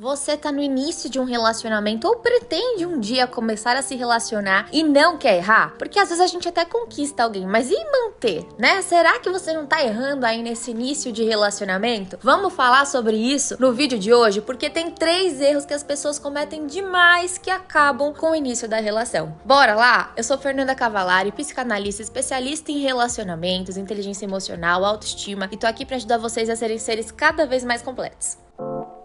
Você tá no início de um relacionamento ou pretende um dia começar a se relacionar e não quer errar? Porque às vezes a gente até conquista alguém, mas e manter, né? Será que você não tá errando aí nesse início de relacionamento? Vamos falar sobre isso no vídeo de hoje, porque tem três erros que as pessoas cometem demais que acabam com o início da relação. Bora lá? Eu sou Fernanda Cavalari, psicanalista especialista em relacionamentos, inteligência emocional, autoestima e tô aqui para ajudar vocês a serem seres cada vez mais completos. E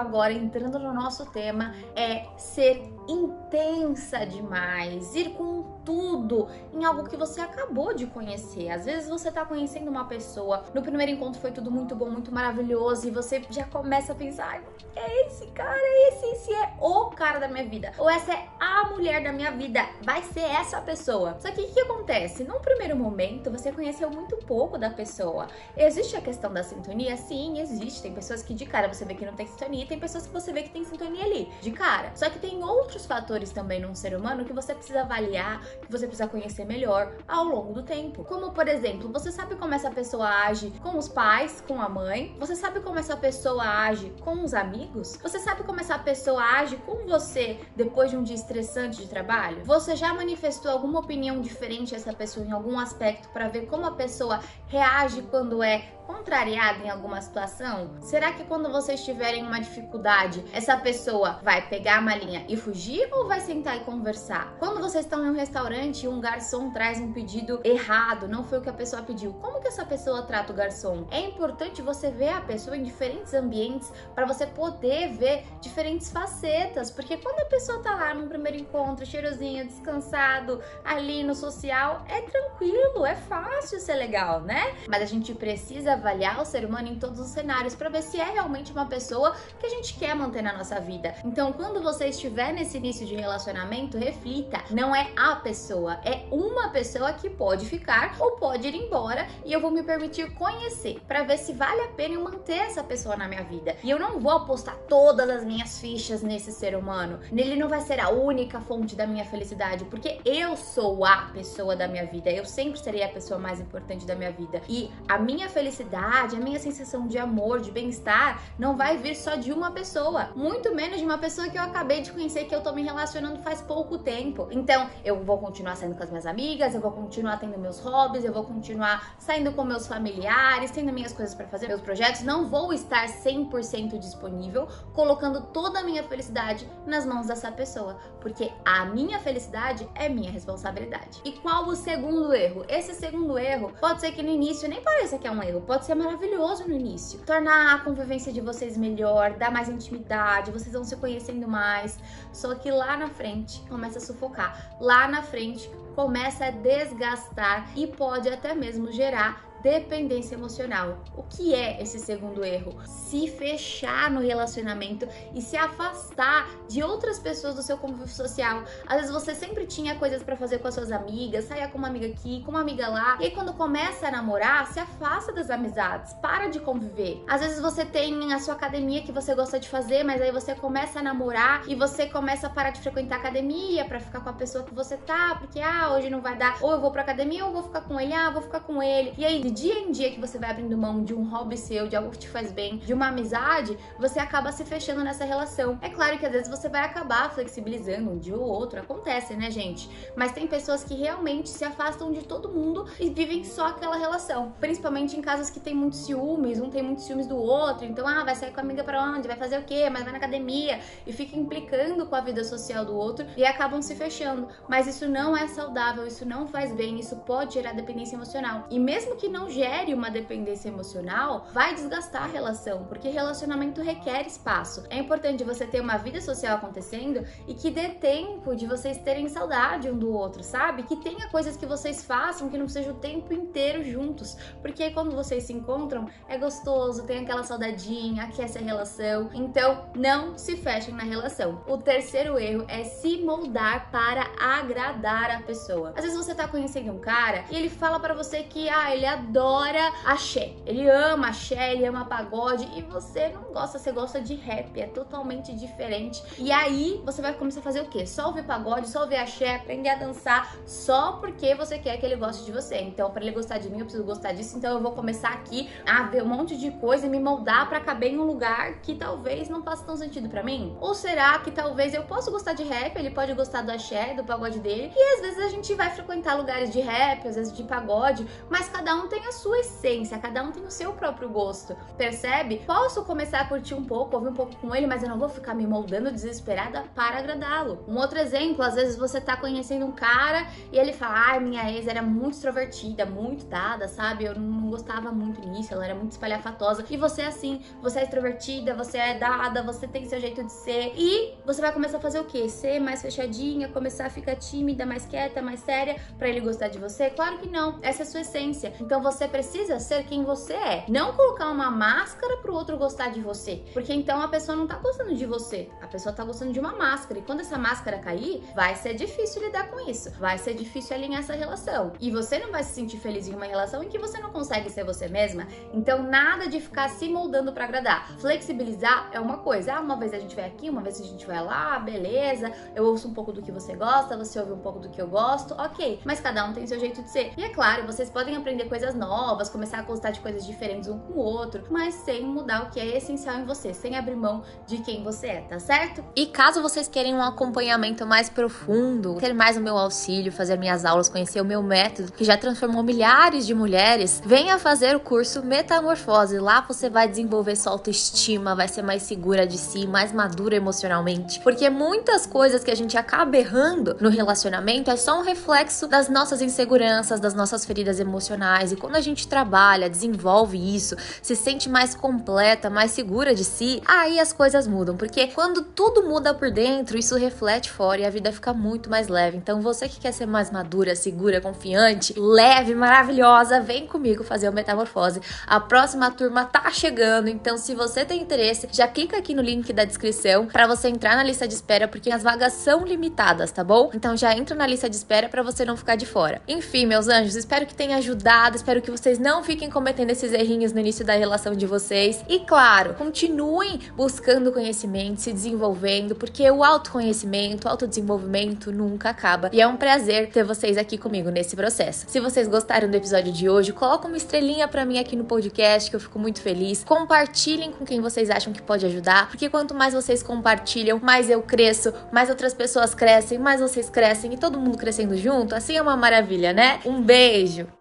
agora entrando no nosso tema, é ser intensa demais, ir com tudo em algo que você acabou de conhecer. Às vezes você tá conhecendo uma pessoa, no primeiro encontro foi tudo muito bom, muito maravilhoso, e você já começa a pensar: é esse cara, esse, esse é o cara da minha vida, ou essa é a mulher da minha vida, vai ser essa pessoa. Só que o que acontece? Num primeiro momento, você conheceu muito pouco da pessoa. Existe a questão da sintonia? Sim, existe. Tem pessoas que de cara você vê que não tem sintonia, tem pessoas que você vê que tem sintonia ali, de cara. Só que tem outros fatores também num ser humano que você precisa avaliar, que você precisa conhecer melhor ao longo do tempo. Como, por exemplo, você sabe como essa pessoa age com os pais, com a mãe? Você sabe como essa pessoa age com os amigos? Você sabe como essa pessoa age com você depois de um dia estressante de trabalho? Você já manifestou alguma opinião diferente a essa pessoa em algum aspecto para ver como a pessoa reage quando é contrariada em alguma situação? Será que quando vocês tiverem uma dificuldade, essa pessoa vai pegar a malinha e fugir ou vai sentar e conversar? Quando vocês estão em um restaurante e um garçom traz um pedido errado, não foi o que a pessoa pediu, como que essa pessoa trata o garçom? É importante você ver a pessoa em diferentes ambientes para você poder ver diferentes facetas, porque quando a pessoa tá lá num primeiro encontro, cheirosinho, descansado, ali no social, é tranquilo, é fácil ser legal, né? Mas a gente precisa avaliar o ser humano em todos os cenários para ver se é realmente uma pessoa que a gente quer manter na nossa vida. Então, quando você estiver nesse início de relacionamento, reflita, não é a pessoa, é uma pessoa que pode ficar ou pode ir embora e eu vou me permitir conhecer para ver se vale a pena eu manter essa pessoa na minha vida. E eu não vou apostar todas as minhas fichas nesse ser humano. Ele não vai ser a única fonte da minha felicidade, porque eu sou a pessoa da minha vida. Eu sempre serei a pessoa mais importante da minha vida. E a minha felicidade felicidade, a minha sensação de amor, de bem-estar, não vai vir só de uma pessoa, muito menos de uma pessoa que eu acabei de conhecer que eu tô me relacionando faz pouco tempo. Então, eu vou continuar saindo com as minhas amigas, eu vou continuar tendo meus hobbies, eu vou continuar saindo com meus familiares, tendo minhas coisas para fazer, meus projetos, não vou estar 100% disponível, colocando toda a minha felicidade nas mãos dessa pessoa, porque a minha felicidade é minha responsabilidade. E qual o segundo erro? Esse segundo erro pode ser que no início nem pareça que é um erro, pode ser maravilhoso no início. Tornar a convivência de vocês melhor, dar mais intimidade, vocês vão se conhecendo mais. Só que lá na frente começa a sufocar. Lá na frente começa a desgastar e pode até mesmo gerar dependência emocional. O que é esse segundo erro? Se fechar no relacionamento e se afastar de outras pessoas do seu convívio social. Às vezes você sempre tinha coisas para fazer com as suas amigas, saia com uma amiga aqui, com uma amiga lá, e aí quando começa a namorar, se afasta das amizades, para de conviver. Às vezes você tem a sua academia que você gosta de fazer, mas aí você começa a namorar e você começa a parar de frequentar a academia para ficar com a pessoa que você tá, porque ah, hoje não vai dar, ou eu vou pra academia ou eu vou ficar com ele, ah, vou ficar com ele. E aí de dia em dia que você vai abrindo mão de um hobby seu, de algo que te faz bem, de uma amizade, você acaba se fechando nessa relação. É claro que às vezes você vai acabar flexibilizando um dia ou outro, acontece, né, gente? Mas tem pessoas que realmente se afastam de todo mundo e vivem só aquela relação. Principalmente em casos que tem muitos ciúmes, um tem muitos ciúmes do outro, então, ah, vai sair com a amiga pra onde? Vai fazer o quê? Mas vai na academia e fica implicando com a vida social do outro e acabam se fechando. Mas isso não é saudável, isso não faz bem, isso pode gerar dependência emocional. E mesmo que não gere gere uma dependência emocional, vai desgastar a relação, porque relacionamento requer espaço. É importante você ter uma vida social acontecendo e que dê tempo de vocês terem saudade um do outro, sabe? Que tenha coisas que vocês façam que não seja o tempo inteiro juntos, porque aí quando vocês se encontram é gostoso, tem aquela saudadinha, aquece a relação. Então, não se fechem na relação. O terceiro erro é se moldar para agradar a pessoa. Às vezes você tá conhecendo um cara e ele fala para você que ah, ele é adora axé. Ele ama axé, ele ama pagode e você não gosta, você gosta de rap, é totalmente diferente. E aí você vai começar a fazer o quê? Só ouvir pagode, só ouvir axé, aprender a dançar só porque você quer que ele goste de você. Então, para ele gostar de mim, eu preciso gostar disso, então eu vou começar aqui a ver um monte de coisa e me moldar para caber em um lugar que talvez não faça tão sentido para mim? Ou será que talvez eu possa gostar de rap, ele pode gostar do axé, do pagode dele, e às vezes a gente vai frequentar lugares de rap, às vezes de pagode, mas cada um tem a sua essência, cada um tem o seu próprio gosto. Percebe? Posso começar a curtir um pouco, ouvir um pouco com ele, mas eu não vou ficar me moldando desesperada para agradá-lo. Um outro exemplo, às vezes você tá conhecendo um cara e ele fala: "Ai, ah, minha ex era muito extrovertida, muito dada, sabe? Eu não gostava muito nisso, ela era muito espalhafatosa". E você é assim, você é extrovertida, você é dada, você tem seu jeito de ser e você vai começar a fazer o quê? Ser mais fechadinha, começar a ficar tímida, mais quieta, mais séria para ele gostar de você? Claro que não. Essa é a sua essência. Então você precisa ser quem você é. Não colocar uma máscara pro outro gostar de você, porque então a pessoa não tá gostando de você. A pessoa tá gostando de uma máscara e quando essa máscara cair, vai ser difícil lidar com isso. Vai ser difícil alinhar essa relação. E você não vai se sentir feliz em uma relação em que você não consegue ser você mesma. Então nada de ficar se moldando para agradar. Flexibilizar é uma coisa. Ah, uma vez a gente vai aqui, uma vez a gente vai lá, beleza. Eu ouço um pouco do que você gosta, você ouve um pouco do que eu gosto, ok. Mas cada um tem seu jeito de ser. E é claro, vocês podem aprender coisas novas, começar a gostar de coisas diferentes um com o outro, mas sem mudar o que é essencial em você, sem abrir mão de quem você é, tá certo? E caso vocês querem um acompanhamento mais profundo, ter mais o meu auxílio, fazer minhas aulas, conhecer o meu método, que já transformou milhares de mulheres, venha fazer o curso Metamorfose. Lá você vai desenvolver sua autoestima, vai ser mais segura de si, mais madura emocionalmente. Porque muitas coisas que a gente acaba errando no relacionamento é só um reflexo das nossas inseguranças, das nossas feridas emocionais. E quando a gente trabalha, desenvolve isso, se sente mais completa, mais segura de si, aí as coisas mudam. Porque quando tudo muda por dentro, isso reflete fora e a vida fica muito mais leve. Então você que quer ser mais madura, segura, confiante, leve, maravilhosa, vem comigo fazer o Metamorfose. A próxima turma tá chegando, então se você tem interesse, já clica aqui no link da descrição para você entrar na lista de espera, porque as vagas são limitadas, tá bom? Então já entra na lista de espera para você não ficar de fora. Enfim, meus anjos, espero que tenha ajudado, espero que vocês não fiquem cometendo esses errinhos no início da relação de vocês. E claro, continuem buscando conhecimento, se desenvolvendo, porque o autoconhecimento, o autodesenvolvimento nunca acaba. E é um prazer ter vocês aqui comigo nesse processo. Se vocês gostaram do episódio de hoje, coloca uma estrelinha para mim aqui no podcast, que eu fico muito feliz. Compartilhem com quem vocês acham que pode ajudar, porque quanto mais vocês compartilham, mais eu cresço, mais outras pessoas crescem, mais vocês crescem e todo mundo crescendo junto, assim é uma maravilha, né? Um beijo!